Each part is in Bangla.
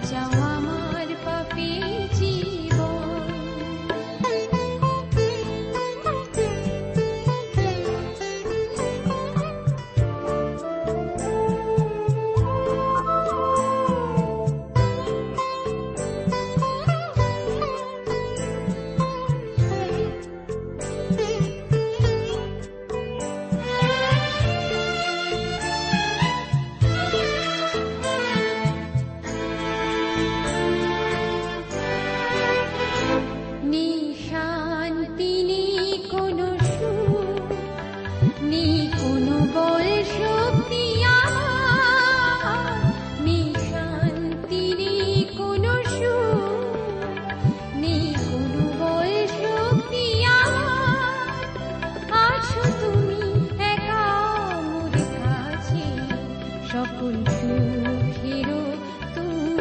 ঘোচাও সকল তুমি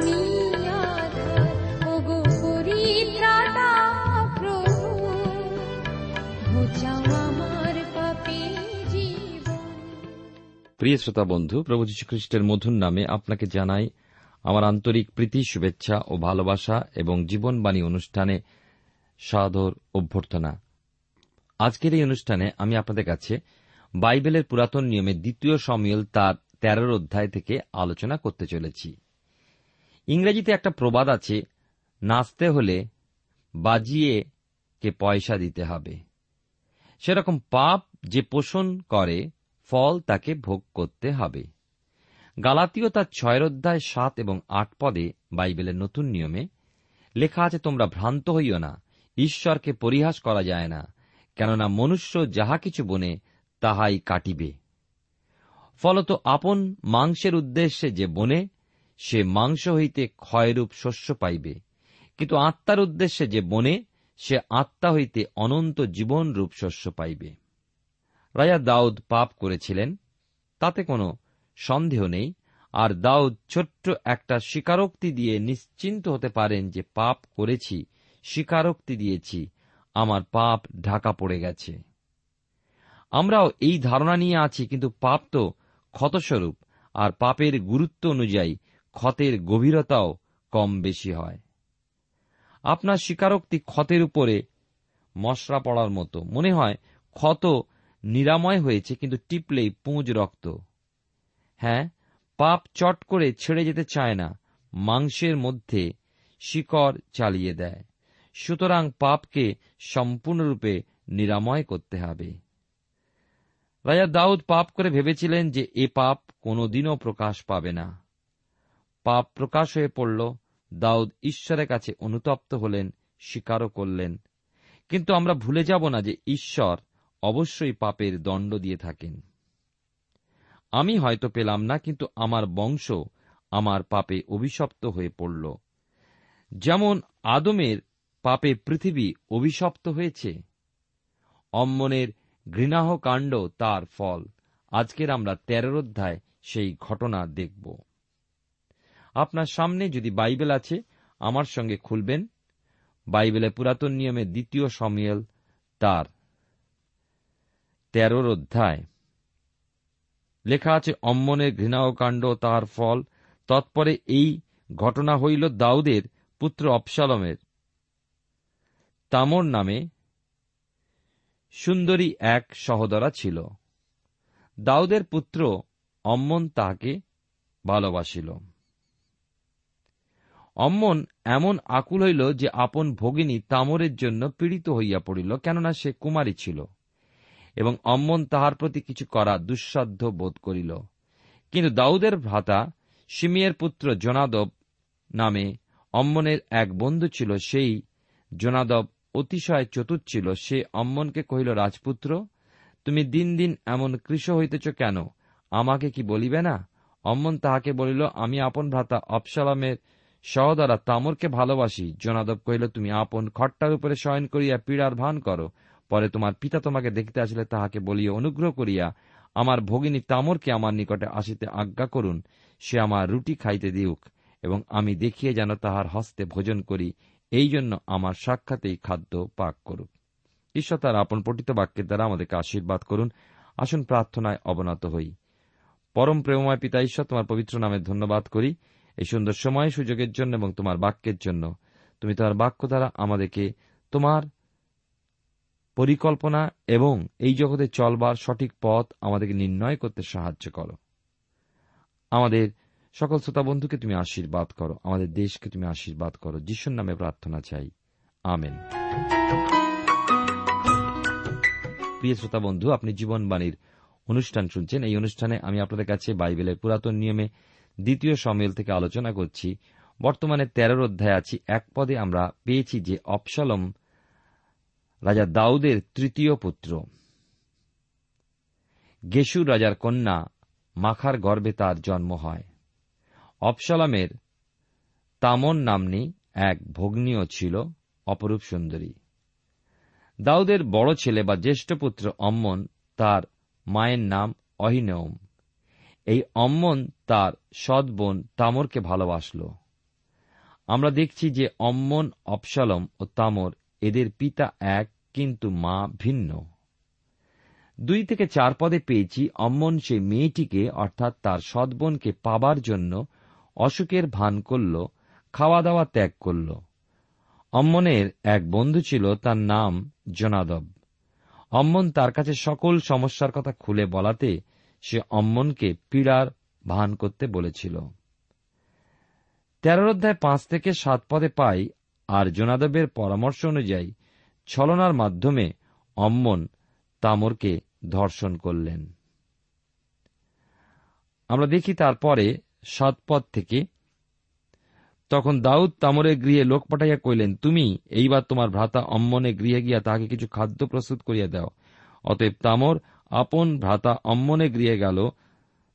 প্রিয় শ্রোতা বন্ধু, প্রভু যীশু খ্রিস্টের মধুর নামে আপনাকে জানাই আমার আন্তরিক প্রীতি, শুভেচ্ছা ও ভালোবাসা এবং জীবনবাণী অনুষ্ঠানে সাদর অভ্যর্থনা। আজকের এই অনুষ্ঠানে আমি আপনাদের কাছে বাইবেলের পুরাতন নিয়মে দ্বিতীয় সমিল তার তেরোর অধ্যায় থেকে আলোচনা করতে চলেছি। ইংরেজিতে একটা প্রবাদ আছে, নাচতে হলে বাজিয়ে কে পয়সা দিতে হবে। সেরকম পাপ যে পোষণ করে, ফল তাকে ভোগ করতে হবে। গালাতীয় তার ছয়ের অধ্যায় সাত এবং আট পদে বাইবেলের নতুন নিয়মে লেখা আছে, তোমরা ভ্রান্ত হইও না, ঈশ্বরকে পরিহাস করা যায় না, কেননা মনুষ্য যাহা কিছু বনে, তাহাই কাটিবে। ফলত আপন মাংসের উদ্দেশ্যে যে বনে, সে মাংস হইতে ক্ষয়রূপ শস্য পাইবে। কিন্তু আত্মার উদ্দেশ্যে যে বনে, সে আত্মা হইতে অনন্ত জীবনরূপ শস্য পাইবে। রাজা দাউদ পাপ করেছিলেন, তাতে কোনো সন্দেহ নেই। আর দাউদ ছোট্ট একটা স্বীকারোক্তি দিয়ে নিশ্চিন্ত হতে পারেন যে, পাপ করেছি, স্বীকারোক্তি দিয়েছি, আমার পাপ ঢাকা পড়ে গেছে। আমরাও এই ধারণা নিয়ে আছি, কিন্তু পাপ তো ক্ষতস্বরূপ, আর পাপের গুরুত্ব অনুযায়ী ক্ষতের গভীরতাও কম বেশি হয়। আপনার স্বীকারোক্তি ক্ষতের উপরে মশরা পড়ার মতো। মনে হয় ক্ষত নিরাময় হয়েছে, কিন্তু টিপলেই পুঁজ রক্ত। হ্যাঁ পাপ চট করে ছেড়ে যেতে চায় না, মাংসের মধ্যে শিকড় চালিয়ে দেয়। সুতরাং পাপকে সম্পূর্ণরূপে নিরাময় করতে হবে। রাজা দাউদ পাপ করে ভেবেছিলেন যে এ পাপ কোনোদিনও প্রকাশ পাবে না। পাপ প্রকাশ হয়ে পড়ল, দাউদ ঈশ্বরের কাছে অনুতপ্ত হলেন, স্বীকারও করলেন। কিন্তু আমরা ভুলে যাব না যে ঈশ্বর অবশ্যই পাপের দণ্ড দিয়ে থাকেন। আমি হয়তো পেলাম না, কিন্তু আমার বংশ আমার পাপে অভিশপ্ত হয়ে পড়ল। যেমন আদমের পাপে পৃথিবী অভিশপ্ত হয়েছে, অম্মনের ঘৃণাহ কাণ্ড তার ফল। আজকের আমরা তেরোর অধ্যায় সেই ঘটনা দেখব। আপনার সামনে যদি বাইবেল আছে, আমার সঙ্গে খুলবেন। বাইবেলে পুরাতন নিয়মে দ্বিতীয় সমিয়েল তার তেরোর অধ্যায়। লেখা আছে, অম্মনের ঘৃণাও কাণ্ড তাহার ফল। তৎপরে এই ঘটনা হইল দাউদের পুত্র অপসালমের তামর নামে সুন্দরী এক সহদরা ছিল। দাউদের পুত্র অম্মন তাহাকে ভালোবাসিল। অম্মন এমন আকুল হইল যে আপন ভগিনী তামরের জন্য পীড়িত হইয়া পড়িল, কেননা সে কুমারী ছিল এবং অম্মন তাহার প্রতি কিছু করা দুঃসাধ্য বোধ করিল। কিন্তু দাউদের ভ্রাতা সিমিয়ের পুত্র জোনাদব নামে অম্মনের এক বন্ধু ছিল, সেই জোনাদব অতিশয় চতুর ছিল। সে অম্মনকে কহিল, রাজপুত্র, তুমি দিন দিন এমন কৃষ হইতেছ কেন? আমাকে কি বলিবে না? অম্মন তাহাকে বলিল, আমি আপন ভ্রাতা অপসালামের সহদরা তামরকে ভালোবাসি। জোনাদব কহিল, তুমি আপন খট্টার উপরে শয়ন করিয়া পীড়ার ভান করো। পরে তোমার পিতা তোমাকে দেখিতে আসলে, তাহাকে বলিয়া অনুগ্রহ করিয়া আমার ভগিনী তামরকে আমার নিকটে আসিতে আজ্ঞা করুন। সে আমার রুটি খাইতে দিউক এবং আমি দেখিয়ে যেন তাহার হস্তে ভোজন করি এই জন্য আমার সাক্ষাতেই খাদ্য পাক করুক। ঈশ্বর তার আপন পঠিত বাক্যের দ্বারা আমাদেরকে আশীর্বাদ করুন। আসুন প্রার্থনায় অবনত হই। পরম প্রেমময় পিতা ঈশ্বর, তোমার পবিত্র নামে ধন্যবাদ করি। এই সুন্দর সময় সুযোগের জন্য এবং তোমার বাক্যের জন্য। তুমি তোমার বাক্য দ্বারা আমাদেরকে তোমার পরিকল্পনা এবং এই জগতে চলবার সঠিক পথ আমাদেরকে নির্ণয় করতে সাহায্য করো। আমাদের সকল শ্রোতা বন্ধুকে তুমি আশীর্বাদ করো, আমাদের দেশকে তুমি আশীর্বাদ করো, যিশুর নামে প্রার্থনা চাই। আমেন। প্রিয় শ্রোতা বন্ধু, আপনি জীবনবাণীর অনুষ্ঠান শুনছেন। এই অনুষ্ঠানে আমি আপনাদের কাছে বাইবেলের পুরাতন নিয়মে দ্বিতীয় সমিল থেকে আলোচনা করছি। বর্তমানে তেরোর অধ্যায় আছি। এক পদে আমরা পেয়েছি যে অপসালম রাজা দাউদের তৃতীয় পুত্র। গেসুর রাজার কন্যা মাখার গর্ভে তার জন্ম হয়। অপসালামের তামন নামনি এক ভগ্নীয় ছিল অপরূপ সুন্দরী। দাউদের বড় ছেলে বা জ্যেষ্ঠ পুত্র অম্মন তার মায়ের নাম অহিনৌম এই অম্মন তার সৎ বোন তামরকে ভালোবাসল। আমরা দেখছি যে অম্মন অপসালম ও তামর এদের পিতা এক, কিন্তু মা ভিন্ন। দুই থেকে চার পদে পেয়েছি অম্মন সেই মেয়েটিকে, অর্থাৎ তার সৎবোনকে পাবার জন্য অসুখের ভান করল খাওয়া দাওয়া ত্যাগ করল। অম্মনের এক বন্ধু ছিল, তার নাম জনাদব। অম্মন তার কাছে সকল সমস্যার কথা খুলে বলাতে সে অম্মনকে পীড়ার ভান করতে বলেছিল। তেরোর অধ্যায় পাঁচ থেকে সাত পদে পাই, আর জোনাদবের পরামর্শ অনুযায়ী ছলনার মাধ্যমে অম্মন তামরকে ধর্ষণ করলেন। আমরা দেখি তারপরে সাত পদ থেকে। তখন দাউদ তামরের গৃহে লোক পাঠাইয়া কইলেন, তুমি এইবার তোমার ভ্রাতা অম্মনে গৃহে গিয়া তাহাকে কিছু খাদ্য প্রস্তুত করিয়া দাও। অতএব তামর আপন ভ্রাতা অম্মনে গৃহে গেল।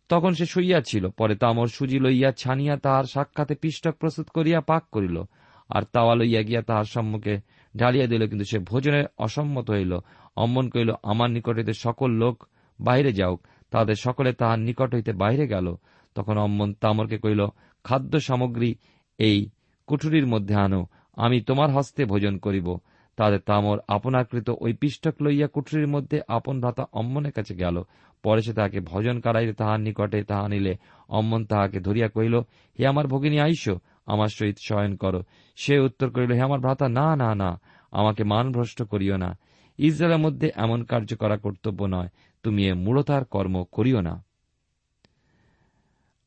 তখন সে শুইয়াছিল পরে তামর সুজি লইয়া ছানিয়া তাহার সাক্ষাতে পিষ্টক প্রস্তুত করিয়া পাক করিল আর তাওয়া লইয়া গিয়া তাহার সম্মুখে ঢালিয়া দিল। কিন্তু সে ভোজনে অসম্মত হইল। অম্মন কহিল, আমার নিকট হইতে সকল লোক বাহিরে যাওক। তাহাদের সকলে তাহার নিকট হইতে বাহিরে গেল। তখন অম্মন তামরকে কহিল, খাদ্য সামগ্রী এই কুঠুরির মধ্যে আনো, আমি তোমার হস্তে ভোজন করিব। তাদের তামর আপনাকৃত ওই পিষ্টক লইয়া কুঠুরির মধ্যে আপন ভ্রাতা অম্মনের কাছে গেল। পরে সে তাহাকে ভজন কারাইতে তাহার নিকটে তাহা নিলে অম্মন তাহাকে ধরিয়া কহিল, হে আমার ভগিনী, আইস, আমার সহিত শয়ন করো। সে উত্তর করিল, হে আমার ভ্রাতা, না না না, আমাকে মানভ্রষ্ট করিও না। ইসরায়েলের মধ্যে এমন কার্য করা কর্তব্য নয়। তুমি এ মূঢ়তার কর্ম করিও না।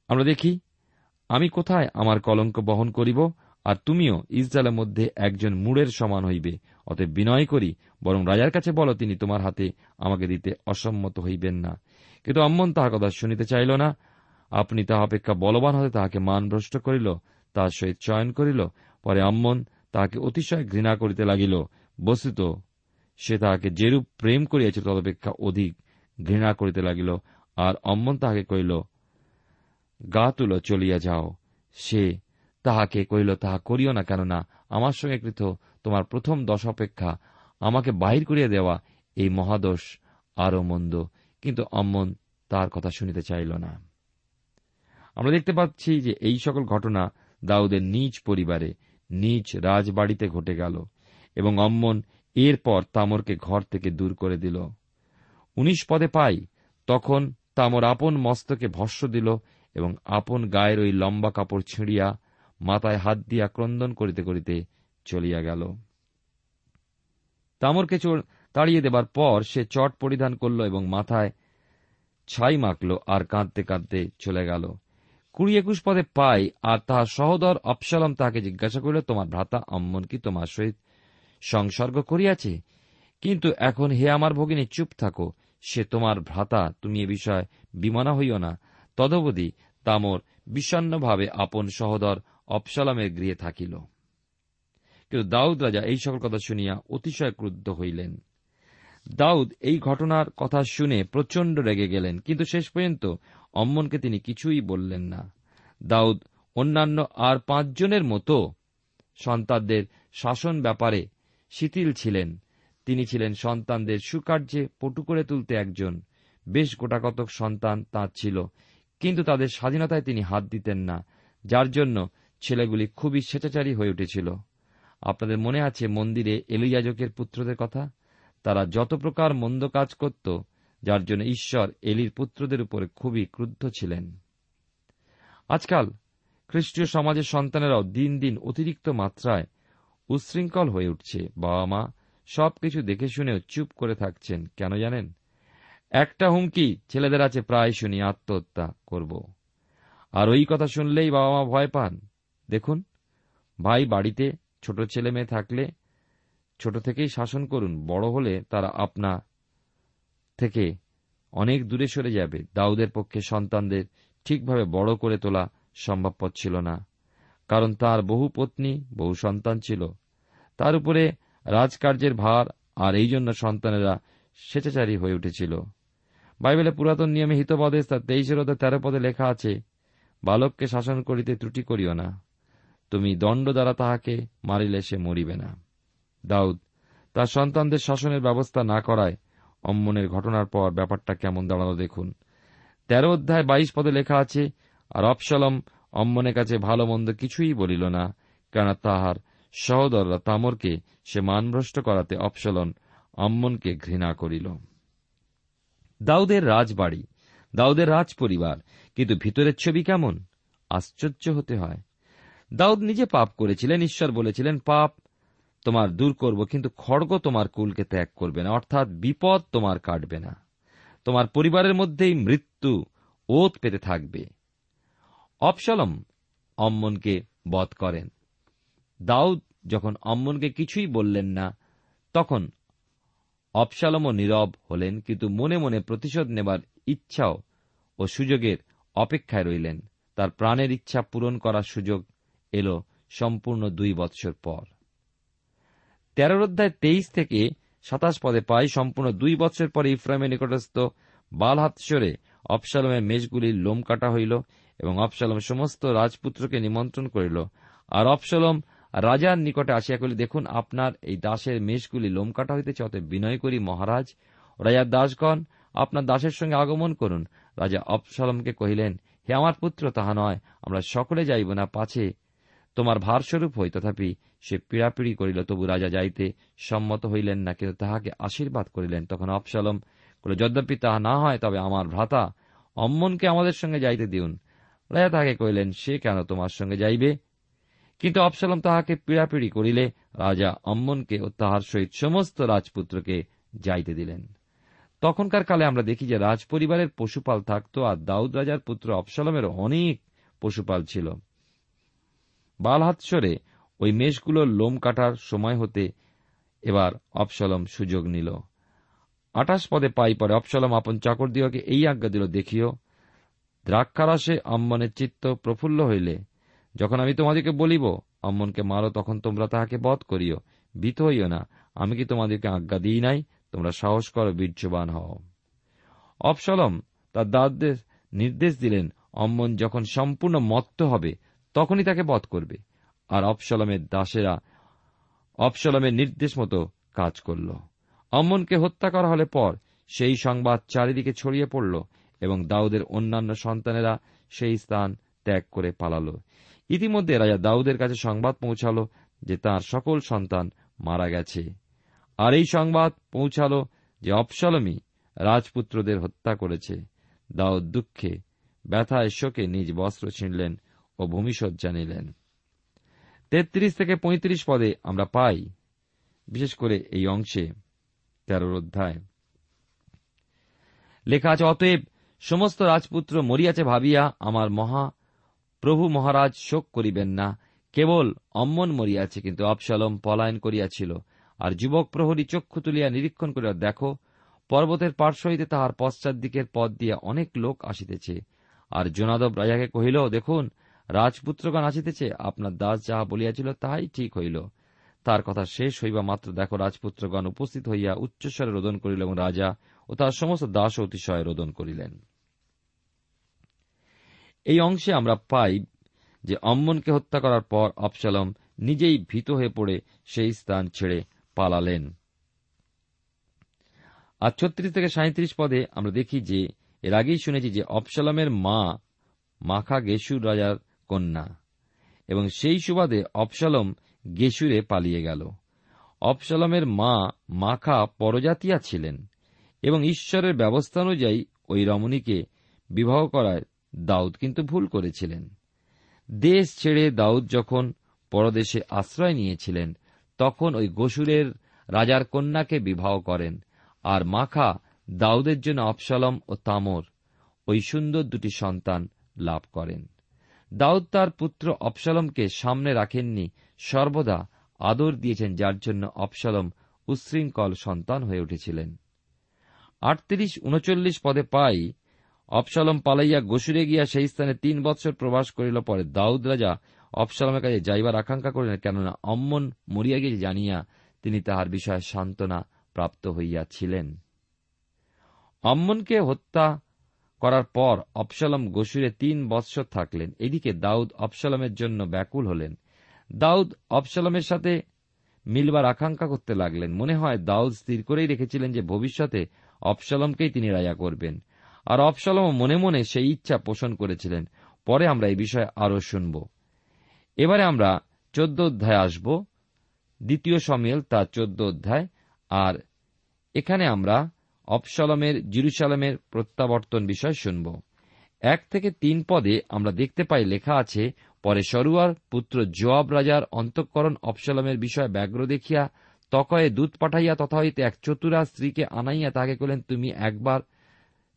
আমরা দেখি, আমি কোথায় আমার কলঙ্ক বহন করিব, আর তুমিও ইসরায়েলের মধ্যে একজন মূড়ের সমান হইবে। অতএব বিনয় করি, বরং রাজার কাছে বলো, তিনি তোমার হাতে আমাকে দিতে অসম্মত হইবেন না। কিন্তু অম্মন তাহার কথা শুনিতে চাইল না। আপনি তাহা অপেক্ষা বলবান হতে তাহাকে মানভ্রষ্ট করিল, তাহার সহিত চয়ন করিল, পরে অম্মন তাহাকে অতিশয় ঘৃণা করিতে লাগিল। বস্তুত সে তাহাকে যেরূপ প্রেম করিয়াছিল, তদপেক্ষা অধিক ঘৃণা করিতে লাগিল। আর অম্মন তাহাকে কহিল গা তুল চলিয়া যাও। সে তাহাকে কহিল, তাহা করিও না, কেননা আমার সঙ্গে কৃত তোমার প্রথম দশ অপেক্ষা। আমাকে বাহির করিয়া দেওয়া এই মহাদোষ আরও মন্দ। কিন্তু অম্মন তার কথা শুনিতে চাইল না। আমরা দেখতে পাচ্ছি যে এই সকল ঘটনা দাউদের নিজ পরিবারে, নিজ রাজবাড়িতে ঘটে গেল এবং অম্মন এরপর তামরকে ঘর থেকে দূর করে দিল। উনিশ পদে পাই, তখন তামর আপন মস্তকে ভস্য দিল এবং আপন গায়ের ওই লম্বা কাপড় ছিঁড়িয়া মাথায় হাত দিয়া ক্রন্দন করিতে করিতে চলিয়া গেল। তামরকে তাড়িয়ে দেবার পর সে চট পরিধান করল এবং মাথায় ছাই মাখল আর কাঁদতে কাঁদতে চলে গেল। কুড়ি একুশ পদে পাই আর তাহার সহদর অপসালম তাহাকে জিজ্ঞাসা করিল, তোমার ভ্রাতা অম্মন কি তোমার সহিত সংসর্গ করিয়াছে? কিন্তু এখন হে আমার ভগিনী, চুপ থাকো। সে তোমার ভ্রাতা, তুমি এ বিষয়ে বিমানা হইও না। তদবধি তামর বিষণ্নভাবে আপন সহদর অপসালামের গৃহে থাকিল। কিন্তু দাউদ রাজা এই সকল কথা শুনিয়া অতিশয় ক্রুদ্ধ হইলেন। দাউদ এই ঘটনার কথা শুনে প্রচণ্ড রেগে গেলেন, কিন্তু শেষ পর্যন্ত অম্মনকে তিনি কিছুই বললেন না। দাউদ অন্যান্য আর পাঁচজনের মতো সন্তানদের শাসন ব্যাপারে শিথিল ছিলেন। তিনি ছিলেন সন্তানদের সুকার্যে পটু করে তুলতে একজন। বেশ গোটাকতক সন্তান তাঁর ছিল। কিন্তু তাদের স্বাধীনতায় তিনি হাত দিতেন না, যার জন্য ছেলেগুলি খুবই স্বেচ্ছাচারী হয়ে উঠেছিল। আপনাদের মনে আছে মন্দিরে এলিয়াজকের পুত্রদের কথা? তারা যত প্রকার মন্দ কাজ করত, যার জন্য ঈশ্বর এলির পুত্রদের উপরে খুবই ক্রুদ্ধ ছিলেন। আজকাল খ্রিস্টীয় সমাজের সন্তানেরাও দিন দিন অতিরিক্ত মাত্রায় উচ্ছৃঙ্খল হয়ে উঠছে। বাবা মা সবকিছু দেখে শুনেও চুপ করে থাকছেন, কেন জানেন? একটা হুমকি ছেলেদের আছে প্রায় শুনি আত্মহত্যা করব। আর ওই কথা শুনলেই বাবা মা ভয় পান। দেখুন, ভাই বাড়িতে ছোট ছেলে মেয়ে থাকলে ছোট থেকেই শাসন করুন, বড় হলে তারা আপনা থেকে অনেক দূরে সরে যাবে। দাউদের পক্ষে সন্তানদের ঠিকভাবে বড় করে তোলা সম্ভবপর ছিল না। কারণ তার বহু পত্নী, বহু সন্তান ছিল। তার উপরে রাজকার্যের ভার আর এই জন্য সন্তানেরা স্বেচ্ছাচারী হয়ে উঠেছিল। বাইবেলে পুরাতন নিয়মে হিতপদে তার তেইশের ওদের তেরো পদে লেখা আছে, বালককে শাসন করিতে ত্রুটি করিও না। তুমি দণ্ড দ্বারা তাহাকে মারিলে সে মরিবে না। দাউদ, তার সন্তানদের শাসনের ব্যবস্থা না করায় অম্মনের ঘটনার পর ব্যাপারটা কেমন দাঁড়াল দেখুন। তেরো অধ্যায় বাইশ পদে লেখা আছে, আর অপসলম অম্মনের কাছে ভালো মন্দ কিছুই বলিল না কেন তাহার সহদররা তামরকে সে মানভ্রষ্ট করাতে অপসলন অম্মনকে ঘৃণা করিল। দাউদের রাজবাড়ি, দাউদের রাজ পরিবার কিন্তু ভিতরের ছবি কেমন? আশ্চর্য হতে হয়। দাউদ নিজে পাপ করেছিলেন, ঈশ্বর বলেছিলেন, পাপ তোমার দূর করব, কিন্তু খড়গ তোমার কুলকে ত্যাগ করবে না, অর্থাৎ বিপদ তোমার কাটবে না। তোমার পরিবারের মধ্যেই মৃত্যু ওত পেতে থাকবে। অপসলম অম্মনকে বধ করেন। দাউদ যখন অম্মনকে কিছুই বললেন না, তখন অপসালমও নীরব হলেন, কিন্তু মনে মনে প্রতিশোধ নেবার ইচ্ছাও ও সুযোগের অপেক্ষায় রইলেন। তার প্রাণের ইচ্ছা পূরণ করার সুযোগ এল সম্পূর্ণ দুই বৎসর পর। তেরোর অধ্যায় তেইশ থেকে সাতাশ পদে পাই সম্পূর্ণ দুই বৎসর পরে ইফ্রাইমের নিকটস্থ বালহাতসরে অপসালমের মেষগুলির লোম কাটা হইল এবং অপসালম সমস্ত রাজপুত্রকে নিমন্ত্রণ করিল। আর অপসালম রাজার নিকটে আসিয়া করিল দেখুন, আপনার এই দাসের মেষগুলি লোম কাটা হইতেছে অত বিনয় করি মহারাজ। রাজার দাসগণ, আপনার দাসের সঙ্গে আগমন করুন। রাজা অপসালমকে কহিলেন, হে আমার পুত্র, তাহা নয়। আমরা সকলে যাইব না, পাছে তোমার ভারস্বরূপ হই। তথাপি সে পীড়াপিড়ি করিল, তবু রাজা যাইতে সম্মত হইলেন না, কিন্তু তাহাকে আশীর্বাদ করিলেন। তখন অপসালম বলে যদ্যপি তাহা না হয়, তবে আমার ভ্রাতা অম্মনকে আমাদের সঙ্গে যাইতে দিউন। রাজা তাহাকে কহিলেন, সে কেন তোমার সঙ্গে যাইবে? কিন্তু অপসালম তাহাকে পীড়াপিড়ি করিলে রাজা অম্মনকে ও তাহার সহিত সমস্ত রাজপুত্রকে যাইতে দিলেন। তখনকার কালে আমরা দেখি যে রাজপরিবারের পশুপাল থাকত আর দাউদ রাজার পুত্র অপসালমের অনেক পশুপাল ছিল। বালহাৎসরে ওই মেষগুলোর লোম কাটার সময় হতে এবার অপসলম সুযোগ নিল। আঠাশ পদে পাই পরে অপসলম আপন চাকর দিওকে এই আজ্ঞা দিল, দেখিও, দ্রাক্ষারসে অম্মনের চিত্ত প্রফুল্ল হইলে যখন আমি তোমাদেরকে বলিব, অম্মনকে মারো, তখন তোমরা তাহাকে বধ করিও, ভীত হইও না। আমি কি তোমাদেরকে আজ্ঞা দিই নাই? তোমরা সাহস করো, বীর্যবান হও। অপসলম তার দাদদের নির্দেশ দিলেন, অম্মন যখন সম্পূর্ণ মত্ত হবে, তখনই তাকে বধ করবে। আর অপসলমের দাসেরা অপসলমের নির্দেশ মতো কাজ করল। অম্মনকে হত্যা করা হলে পর সেই সংবাদ চারিদিকে ছড়িয়ে পড়ল এবং দাউদের অন্যান্য সন্তানেরা সেই স্থান ত্যাগ করে পালাল। ইতিমধ্যে রাজা দাউদের কাছে সংবাদ পৌঁছাল যে তার সকল সন্তান মারা গেছে। আর এই সংবাদ পৌঁছাল যে অপসলমী রাজপুত্রদের হত্যা করেছে। দাউদ দুঃখে ব্যথায় শোকে নিজ বস্ত্র ছিঁড়লেন ও ভূমিসজ্জা নিলেন। তেত্রিশ থেকে পঁয়ত্রিশ পদে আমরা পাই, বিশেষ করে এই অংশে, তেরোর অধ্যায়। লেখা আছে, অতএব সমস্ত রাজপুত্র মরিয়াছে ভাবিয়া আমার মহা প্রভু মহারাজ শোক করিবেন না। কেবল অম্মন মরিয়াছে, কিন্তু অবসালম পলায়ন করিয়াছিল। আর যুবক প্রহরী চক্ষু তুলিয়া নিরীক্ষণ করিয়া দেখো, পর্বতের পার্শ্ব হইতে তাহার পশ্চাৎ দিকের পথ দিয়া অনেক লোক আসিতেছে। আর জোনাদব রাজাকে কহিল, দেখুন, রাজপুত্রগণ আসিতেছে, আপনার দাস যাহা বলিয়াছিল তাহাই ঠিক হইল। তার কথা শেষ হইবা মাত্র দেখো রাজপুত্রগণ উপস্থিত হইয়া উচ্চস্বরে রোদন করিল এবং রাজা ও তার সমস্ত দাস অতিশয় রোদন করিলেন। এই অংশে আমরা পাই যে অম্মনকে হত্যা করার পর আবসালম নিজেই ভীত হয়ে পড়ে সেই স্থান ছেড়ে পালালেন। আর ছত্রিশ থেকে সাঁত্রিশ পদে আমরা দেখি যে, এর আগেই শুনেছি যে অপসালমের মা মাখা গেসুর রাজার কন্যা, এবং সেই সুবাদে অপসালম গেসুরে পালিয়ে গেল। অপসালমের মা মাখা পরজাতিয়া ছিলেন, এবং ঈশ্বরের ব্যবস্থা অনুযায়ী ওই রমণীকে বিবাহ করায় দাউদ কিন্তু ভুল করেছিলেন। দেশ ছেড়ে দাউদ যখন পরদেশে আশ্রয় নিয়েছিলেন, তখন ওই গসুরের রাজার কন্যাকে বিবাহ করেন আর মাখা দাউদের জন্য অপসালম ও তামর, ওই সুন্দর দুটি সন্তান লাভ করেন। দাউদ তার পুত্র অপসালমকে সামনে রাখেননি, সর্বদা আদর দিয়েছেন, যার জন্য অপসালম উচ্ছৃঙ্খল সন্তান হয়ে উঠেছিলেন। আটত্রিশ উনচল্লিশ পদে পাই অপসালম পালাইয়া গোসুরে গিয়া সেই স্থানে তিন বৎসর প্রবাস করিল পরে দাউদ রাজা অপসালমের কাছে যাইবার আকাঙ্ক্ষা করিলেন, কেননা অম্মন মরিয়া গিয়ে জানিয়া তিনি তাহার বিষয়ে সান্ত্বনা প্রাপ্ত হইয়াছিলেন। অম্মনকে হত্যা করার পর অপসালম গোসুরে তিন বৎসর থাকলেন। এদিকে দাউদ অপসালমের জন্য ব্যাকুল হলেন। দাউদ অপসালমের সাথে মিলবার আকাঙ্ক্ষা করতে লাগলেন। মনে হয় দাউদ স্থির করেই রেখেছিলেন যে ভবিষ্যতে অপসালমকেই তিনি রাজা করবেন। আর অপসালম মনে মনে সেই ইচ্ছা পোষণ করেছিলেন। পরে আমরা এই বিষয়ে আরও শুনব। এবারে আমরা চোদ্দ অধ্যায় আসব। দ্বিতীয় সমিল তার চোদ্দ অধ্যায়। আর এখানে আমরা অপসালমের জিরুসালামের প্রত্যাবর্তন বিষয় শুনব। এক থেকে তিন পদে আমরা দেখতে পাই লেখা আছে, পরে সরুয়ার পুত্র জোয়াব রাজার অন্তঃকরণ অপসালমের বিষয়ে ব্যগ্র দেখিয়া তকয়ে দূত পাঠাইয়া তথা হইতে এক চতুরা স্ত্রীকে আনাইয়া তাকে কলেন তুমি একবার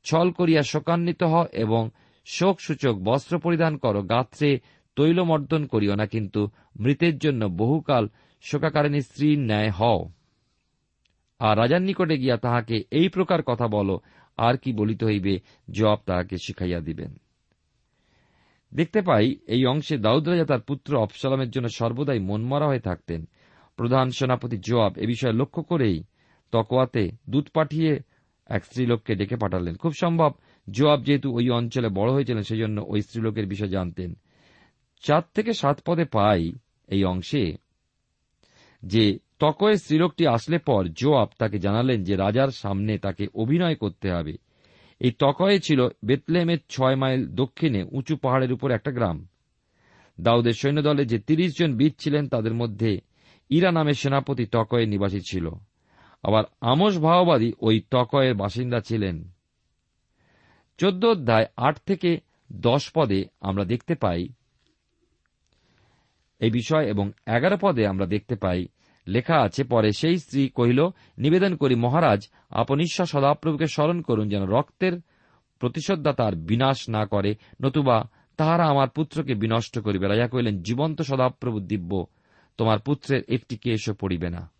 ছল করিয়া শোকান্বিত হ এবং শোকসূচক বস্ত্র পরিধান কর, গাত্রে তৈলমর্দন করিও না, কিন্তু মৃতের জন্য বহুকাল শোকাকারিণী স্ত্রীর ন্যায় হও। আর রাজার নিকটে গিয়া তাহাকে এই প্রকার কথা বলো, আর কি বলিতে হইবে, জবাব তাহাকে শিখাইয়া দিবেন। দেখতে পাই, এই অংশে দাউদ রাজা তার পুত্র অপসালামের জন্য সর্বদাই মনমরা হয়ে থাকতেন। প্রধান সেনাপতি জবাব এ বিষয়ে লক্ষ্য করেই তকোয়াতে দূত পাঠিয়ে এক স্ত্রীলোককে ডেকে পাঠালেন। খুব সম্ভব, জোয়াব যেহেতু ওই অঞ্চলে বড় হয়েছিলেন সেই জন্য ওই স্ত্রীলোকের বিষয়ে জানতেন। চার থেকে সাত পদে পাই এই অংশে যে তকয়ে স্ত্রীলোকটি আসলে পর জোয়াব তাকে জানালেন যে রাজার সামনে তাকে অভিনয় করতে হবে। এই তকয়ে ছিল বেতলেমের ছয় মাইল দক্ষিণে উঁচু পাহাড়ের উপর একটা গ্রাম। দাউদের সৈন্যদলে যে তিরিশ জন বীর ছিলেন, তাদের মধ্যে ইরা নামের সেনাপতি তকয়ে নিবাসী ছিল। আবার আমস ভাওবাদী ওই তকয়ের বাসিন্দা ছিলেন। চোদ্দ অধ্যায় আট থেকে দশ পদে আমরা দেখতে পাই, এই বিষয় এবং এগারো পদে আমরা দেখতে পাই, লেখা আছে, পরে সেই স্ত্রী কহিল, নিবেদন করি মহারাজ, আপন ঈশ্বর সদাপ্রভুকে স্মরণ করুন যেন রক্তের প্রতিশোধদাতার বিনাশ না করে, নতুবা তাহারা আমার পুত্রকে বিনষ্ট করিবে। রাজা কহিলেন, জীবন্ত সদাপ্রভু দিব্য, তোমার পুত্রের একটি কেশও পড়িবে না।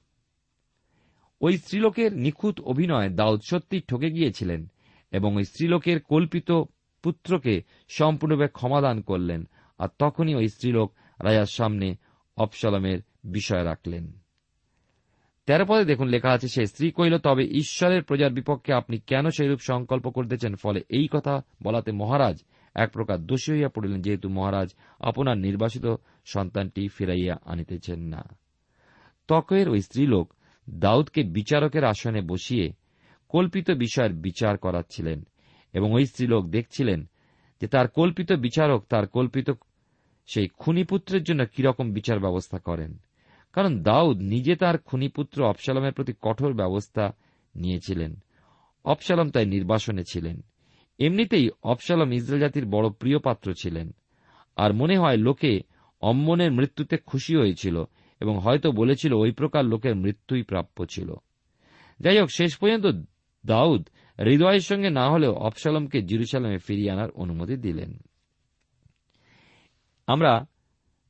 ওই স্ত্রীলোকের নিখুঁত অভিনয় দাউদ সত্যি ঠকে গিয়েছিলেন এবং ওই স্ত্রীলোকের কল্পিত পুত্রকে সম্পূর্ণভাবে ক্ষমাদান করলেন আর তখনই ওই স্ত্রীলোক রাজার সামনে অপসালমের বিষয় রাখলেন। তেরো পদে দেখুন লেখা আছে, সে স্ত্রী কহিল, তবে ঈশ্বরের প্রজার বিপক্ষে আপনি কেন সেইরূপ সংকল্প করিতেছেন? ফলে এই কথা বলাতে মহারাজ এক প্রকার দোষী হইয়া পড়িলেন, যেহেতু মহারাজ আপনার নির্বাসিত সন্তানটি ফিরাইয়া আনিতেছেন না। তকের ওই স্ত্রীলোক দাউদকে বিচারকের আসনে বসিয়ে কল্পিত বিষয়ের বিচার করাচ্ছিলেন এবং ওই স্ত্রীলোক দেখছিলেন যে তার কল্পিত বিচারক, তার কল্পিত সেই খুনিপুত্রের জন্য কীরকম বিচার ব্যবস্থা করেন। কারণ দাউদ নিজে তার খুনিপুত্র অপসালমের প্রতি কঠোর ব্যবস্থা নিয়েছিলেন। অপসালম তাই নির্বাসনে ছিলেন। এমনিতেই অপসালম ইসরায়েল জাতির বড় প্রিয় পাত্র ছিলেন। আর মনে হয় লোকে অম্মনের মৃত্যুতে খুশি হয়েছিল এবং হয়তো বলেছিল, ওই প্রকার লোকের মৃত্যুই প্রাপ্য ছিল। যাই হোক শেষ পর্যন্ত দাউদ হৃদয়ের সঙ্গে না হলেও অপসালমকে জিরুসালামে ফিরিয়ে আনার অনুমতি দিলেন। আমরা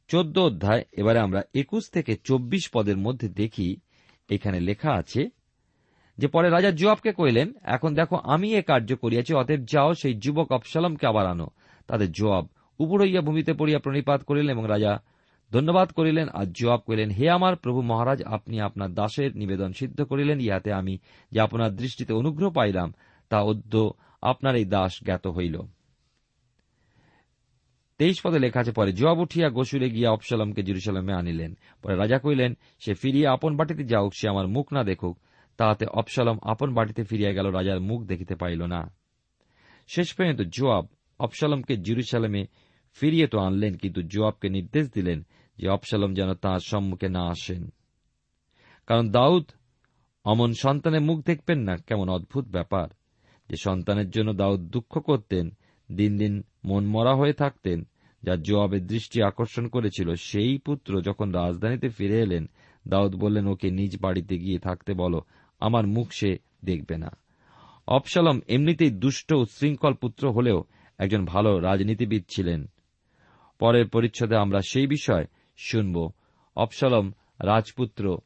চোদ্দ অধ্যায়, এবারে আমরা একুশ থেকে চব্বিশ পদের মধ্যে দেখি, এখানে লেখা আছে যে, পরে রাজা জুয়াবকে কইলেন এখন দেখো আমি এ কার্য করিয়াছি, অতএব যাও, সেই যুবক অপসালমকে আবার আনো। তাদের জবাব উপর হইয়া ভূমিতে পড়িয়া প্রণিপাত করিলেন এবং রাজা ধন্যবাদ করিলেন আর জবাব করিলেন, হে আমার প্রভু মহারাজ, আপনি আপনার দাসের নিবেদন সিদ্ধ করিলেন, ইহাতে আমি যে আপনার দৃষ্টিতে অনুগ্রহ পাইলাম, তা অদ্য আপনার এই দাস জ্ঞাত হইল। তেইশ পদে লেখা আছে, পরে জবাব উঠিয়া গোসুরে গিয়া অপসালমকে জেরুসালামে আনিলেন। পরে রাজা কইলেন সে ফিরিয়া আপন বাটিতে যাওক সে আমার মুখ না দেখুক। তাহাতে অপসালম আপন বাটিতে ফিরিয়া গেল, রাজার মুখ দেখিতে পাইল না। শেষ পর্যন্ত জোয়াব অপসালমকে জিরুসালামে ফিরিয়ে তো আনলেন, কিন্তু জোয়াবকে নির্দেশ দিলেন যে অপসালম যেন তাঁর সম্মুখে না আসেন। কারণ দাউদ অমন সন্তানের মুখ দেখবেন না, কেমন অদ্ভুত ব্যাপার। যে সন্তানের জন্য দাউদ দুঃখ করতেন, দিন দিন মন মরা হয়ে থাকতেন, যা জোয়াবের দৃষ্টি আকর্ষণ করেছিল, সেই পুত্র যখন রাজধানীতে ফিরে এলেন, দাউদ বললেন, ওকে নিজ বাড়িতে গিয়ে থাকতে বলো, আমার মুখ সে দেখবে না। অপসালম এমনিতেই দুষ্ট উচ্ছৃঙ্খল পুত্র হলেও একজন ভালো রাজনীতিবিদ ছিলেন। পরের পরিচ্ছদে আমরা সেই বিষয় শুনব। অপসালম রাজপুত্র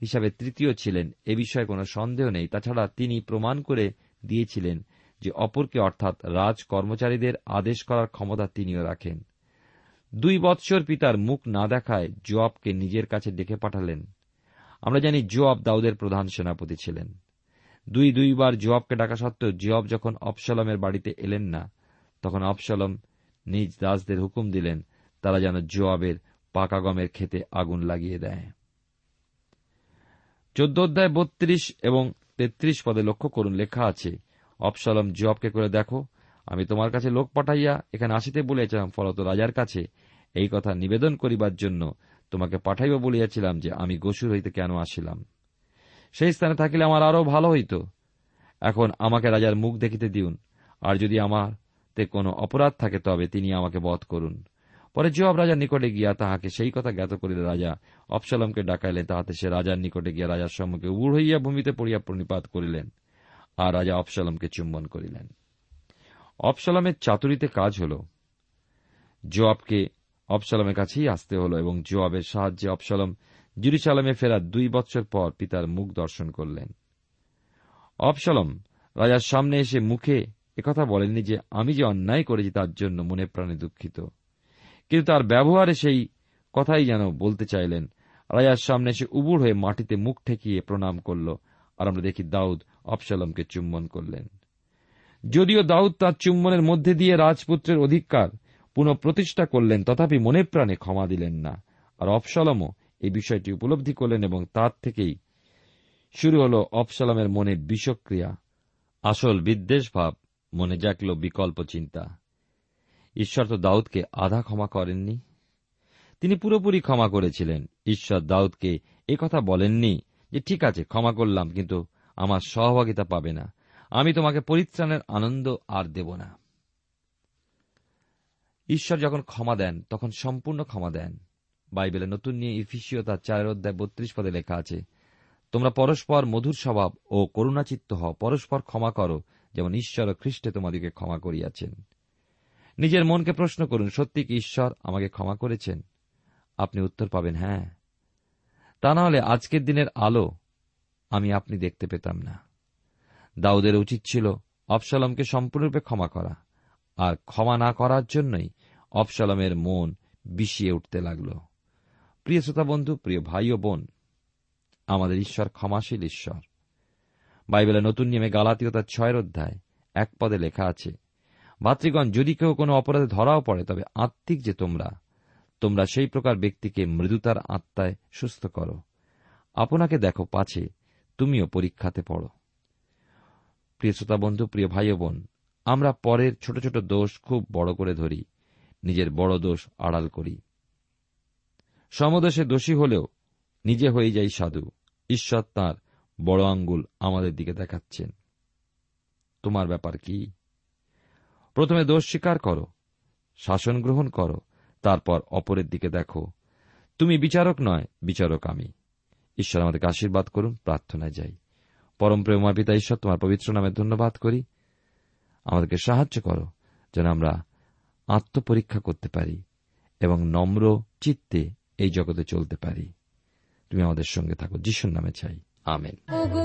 হিসাবে তৃতীয় ছিলেন, এ বিষয়ে কোনো সন্দেহ নেই। তাছাড়া তিনি প্রমাণ করে দিয়েছিলেন যে অপরকে অর্থাৎ রাজ কর্মচারীদের আদেশ করার ক্ষমতা তিনিও রাখেন। দুই বৎসর পিতার মুখ না দেখায় জোয়াবকে নিজের কাছে ডেকে পাঠালেন। আমরা জানি জোয়াব দাউদের প্রধান সেনাপতি ছিলেন। দুই দুইবার জোয়াবকে ডাকা সত্ত্বেও জোয়াব যখন অপসালমের বাড়িতে এলেন না, তখন অপসালম নিজ দাসদের হুকুম দিলেন, তারা যেন জোয়াবের পাকা গমের খেতে আগুন লাগিয়ে দেয়। চোদ্দ অধ্যায় বত্রিশ এবং তেত্রিশ পদে লক্ষ্য করুন, লেখা আছে অপসালম জবকে করে দেখো, আমি তোমার কাছে লোক পাঠাইয়া এখানে আসিতে বলিয়াছিলাম, ফলত রাজার কাছে এই কথা নিবেদন করিবার জন্য তোমাকে পাঠাইব বলিয়াছিলাম যে আমি গসুর হইতে কেন আসিলাম। সেই স্থানে থাকিলে আমার আরও ভালো হইত। এখন আমাকে রাজার মুখ দেখিতে দিউন, আর যদি আমাতে কোনো অপরাধ থাকে, তবে তিনি আমাকে বধ করুন। পরে জবাব রাজার নিকটে গিয়া তাহাকে সেই কথা জ্ঞাত করিলে রাজা অপসালমকে ডাকাইলেন, তাহাতে সে রাজার নিকটে গিয়া রাজার সম্মুখে উড় হইয়া ভূমিতে পড়িয়া প্রণিপাত করিলেন, আর রাজা অপসালমকে চুম্বন করিলেন। অপসালমের চাতুরিতে কাজ হল। জোয়াবকে অপসালমের কাছেই আসতে হল এবং জোয়াবের সাহায্যে অপসালম জিরুসালামে ফেরার দুই বছর পর পিতার মুখ দর্শন করলেন। অপসালম রাজার সামনে এসে মুখে একথা বলেননি যে আমি যে অন্যায় করেছি তার জন্য মনে প্রাণে দুঃখিত। কিন্তু তার ব্যবহারে সেই কথাই যেন বলতে চাইলেন। রাজার সামনে এসে উবুর হয়ে মাটিতে মুখ ঠেকিয়ে প্রণাম করল আর আমরা দেখি দাউদ অপসালমকে চুম্বন করলেন। যদিও দাউদ তার চুম্বনের মধ্যে দিয়ে রাজপুত্রের অধিকার পুনঃ প্রতিষ্ঠা করলেন, তথাপি মনে প্রাণে ক্ষমা দিলেন না। আর অপসালমও এই বিষয়টি উপলব্ধি করলেন এবং তার থেকেই শুরু হল অপসালামের মনে বিষক্রিয়া। আসল বিদ্বেষ ভাব মনে জাগল বিকল্প চিন্তা। ঈশ্বর তো দাউদকে আধা ক্ষমা করেননি। তিনি পুরোপুরি ক্ষমা করেছিলেন। ঈশ্বর দাউদকে কথা বলেননি যে, ঠিক আছে, ক্ষমা করলাম, কিন্তু আমার সহভাগিতা পাবে না। আমি তোমাকে পরিত্রাণের আনন্দ আর দেব না। ঈশ্বর যখন ক্ষমা দেন, তখন সম্পূর্ণ ক্ষমা দেন। বাইবেলের নতুন নিয়ে ইফিসিও তার চারের অধ্যায় বত্রিশ পদে লেখা আছে, তোমরা পরস্পর মধুর স্বভাব ও করুণাচিত্ত হও, পরস্পর ক্ষমা করো যেমন ঈশ্বর ও খ্রিস্টে তোমাদিকে ক্ষমা করিয়াছেন। নিজের মনকে প্রশ্ন করুন, সত্যি কি ঈশ্বর আমাকে ক্ষমা করেছেন? আপনি উত্তর পাবেন হ্যাঁ। তা না হলে আজকের দিনের আলো আমি আপনি দেখতে পেতাম না। দাউদের উচিত ছিল অপসালমকে সম্পূর্ণরূপে ক্ষমা করা, আর ক্ষমা না করার জন্যই অপসালমের মন বিষিয়ে উঠতে লাগল। প্রিয় শ্রোতা বন্ধু, প্রিয় ভাই ও বোন, আমাদের ঈশ্বর ক্ষমাশীল ঈশ্বর। বাইবেলের নতুন নিয়মে গালাতীয় তার ছয়ের অধ্যায়, এক পদে লেখা আছে, ভাতৃগণ, যদি কেউ কোনো অপরাধে ধরাও পড়ে, তবে আত্মিক যে তোমরা তোমরা সেই প্রকার ব্যক্তিকে মৃদুতার আত্মায় সুস্থ করো। আপনাকে দেখো পাছে, তুমিও পরীক্ষাতে পড়ো। প্রিয় শ্রোতা বন্ধু, প্রিয় ভাই বোন, আমরা পরের ছোট ছোট দোষ খুব বড় করে ধরি, নিজের বড় দোষ আড়াল করি। সমদোষে দোষী হলেও নিজে হয়ে যাই সাধু, ঈশ্বর তাঁর বড় আঙ্গুল আমাদের দিকে দেখাচ্ছেন। তোমার ব্যাপার কি? প্রথমে দোষ স্বীকার করো, শাসন গ্রহণ করো, তারপর অপরের দিকে দেখো। তুমি বিচারক নয়, বিচারক আমি। ঈশ্বর আমাদেরকে আশীর্বাদ করুন, প্রার্থনায় যাই। পরম প্রেমময় পিতা ঈশ্বর, তোমার পবিত্র নামে ধন্যবাদ করি। আমাদেরকে সাহায্য করো, যেন আমরা আত্মপরীক্ষা করতে পারি এবং নম্র চিত্তে এই জগতে চলতে পারি। তুমি আমাদের সঙ্গে থাকো, যিশুর নামে চাই। আমেন। ওগো